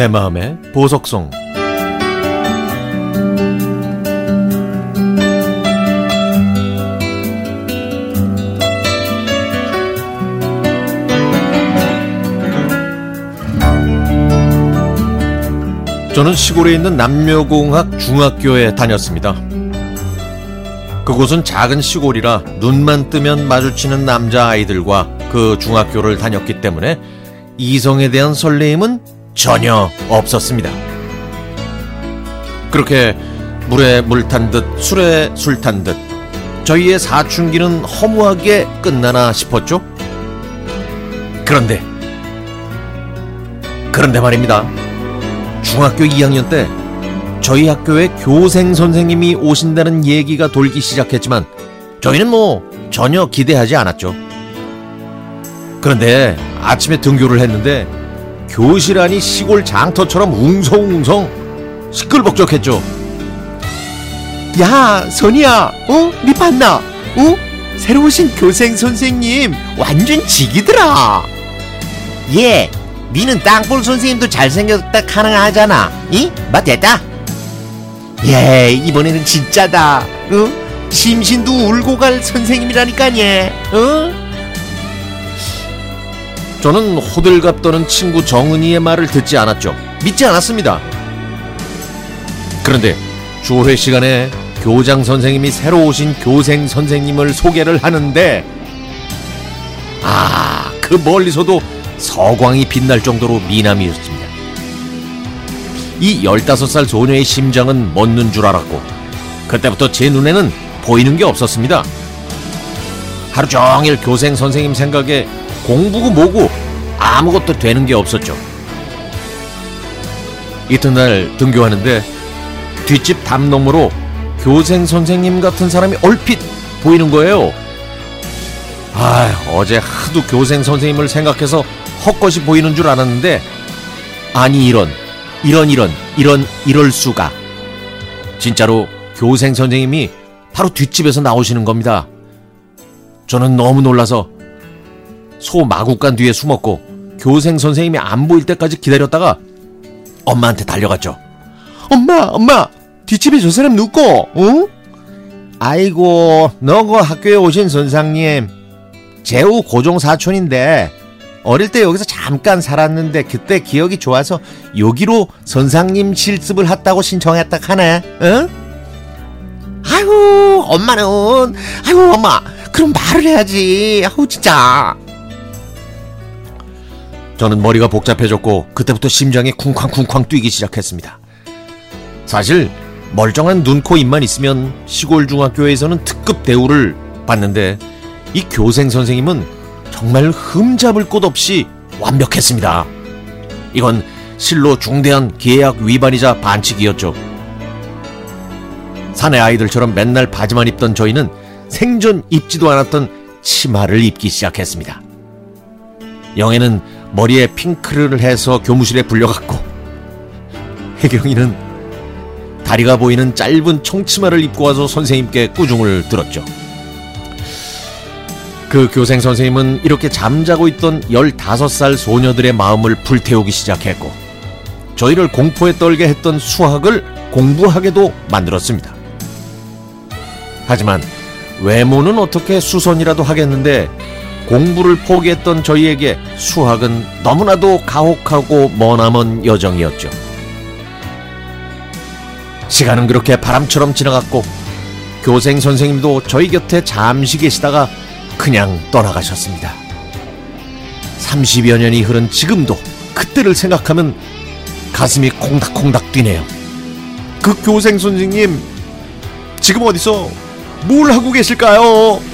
내 마음의 보석성 저는 시골에 있는 남녀공학 중학교에 다녔습니다. 그곳은 작은 시골이라 눈만 뜨면 마주치는 남자아이들과 그 중학교를 다녔기 때문에 이성에 대한 설레임은 전혀 없었습니다. 그렇게 물에 물 탄 듯 술에 술 탄 듯 저희의 사춘기는 허무하게 끝나나 싶었죠. 그런데 그런데 말입니다. 중학교 2학년 때 저희 학교에 교생 선생님이 오신다는 얘기가 돌기 시작했지만 저희는 뭐 전혀 기대하지 않았죠. 그런데 아침에 등교를 했는데 교실 안이 시골 장터처럼 웅성웅성 시끌벅적했죠. 야, 선이야, 어? 니 봤나? 어? 새로 오신 교생 선생님 완전 지기더라. 예, 니는 땅볼 선생님도 잘생겼다 가능하잖아. 이? 맞됐다. 예, 이번에는 진짜다. 어? 심신도 울고 갈 선생님이라니까, 예. 어? 저는 호들갑 떠는 친구 정은이의 말을 듣지 않았죠. 믿지 않았습니다. 그런데 조회 시간에 교장 선생님이 새로 오신 교생 선생님을 소개를 하는데 아, 그 멀리서도 서광이 빛날 정도로 미남이었습니다. 이 15살 소녀의 심장은 멎는 줄 알았고 그때부터 제 눈에는 보이는 게 없었습니다. 하루 종일 교생 선생님 생각에 공부고 뭐고 아무것도 되는 게 없었죠. 이튿날 등교하는데 뒷집 담 너머로 교생 선생님 같은 사람이 얼핏 보이는 거예요. 아, 어제 하도 교생 선생님을 생각해서 헛것이 보이는 줄 알았는데 아니 이런 이런 이런 이런 이럴 수가 진짜로 교생 선생님이 바로 뒷집에서 나오시는 겁니다. 저는 너무 놀라서 소 마구간 뒤에 숨었고 교생 선생님이 안 보일 때까지 기다렸다가 엄마한테 달려갔죠. 엄마, 엄마, 뒷집에 저 사람 누구? 어? 아이고, 너그 학교에 오신 선생님, 제우 고종 사촌인데 어릴 때 여기서 잠깐 살았는데 그때 기억이 좋아서 여기로 선상님 실습을 했다고 신청했다 하네. 응? 아유, 엄마는 아유, 엄마. 그럼 말을 해야지. 아우 진짜. 저는 머리가 복잡해졌고 그때부터 심장이 쿵쾅쿵쾅 뛰기 시작했습니다. 사실 멀쩡한 눈, 코, 입만 있으면 시골 중학교에서는 특급 대우를 받는데 이 교생 선생님은 정말 흠잡을 곳 없이 완벽했습니다. 이건 실로 중대한 계약 위반이자 반칙이었죠. 사내 아이들처럼 맨날 바지만 입던 저희는 생전 입지도 않았던 치마를 입기 시작했습니다. 영애는 머리에 핑크를 해서 교무실에 불려갔고 혜경이는 다리가 보이는 짧은 청치마를 입고 와서 선생님께 꾸중을 들었죠. 그 교생 선생님은 이렇게 잠자고 있던 15살 소녀들의 마음을 불태우기 시작했고 저희를 공포에 떨게 했던 수학을 공부하게도 만들었습니다. 하지만 외모는 어떻게 수선이라도 하겠는데 공부를 포기했던 저희에게 수학은 너무나도 가혹하고 머나먼 여정이었죠. 시간은 그렇게 바람처럼 지나갔고 교생 선생님도 저희 곁에 잠시 계시다가 그냥 떠나가셨습니다. 30여 년이 흐른 지금도 그때를 생각하면 가슴이 콩닥콩닥 뛰네요. 그 교생 선생님 지금 어디서 뭘 하고 계실까요?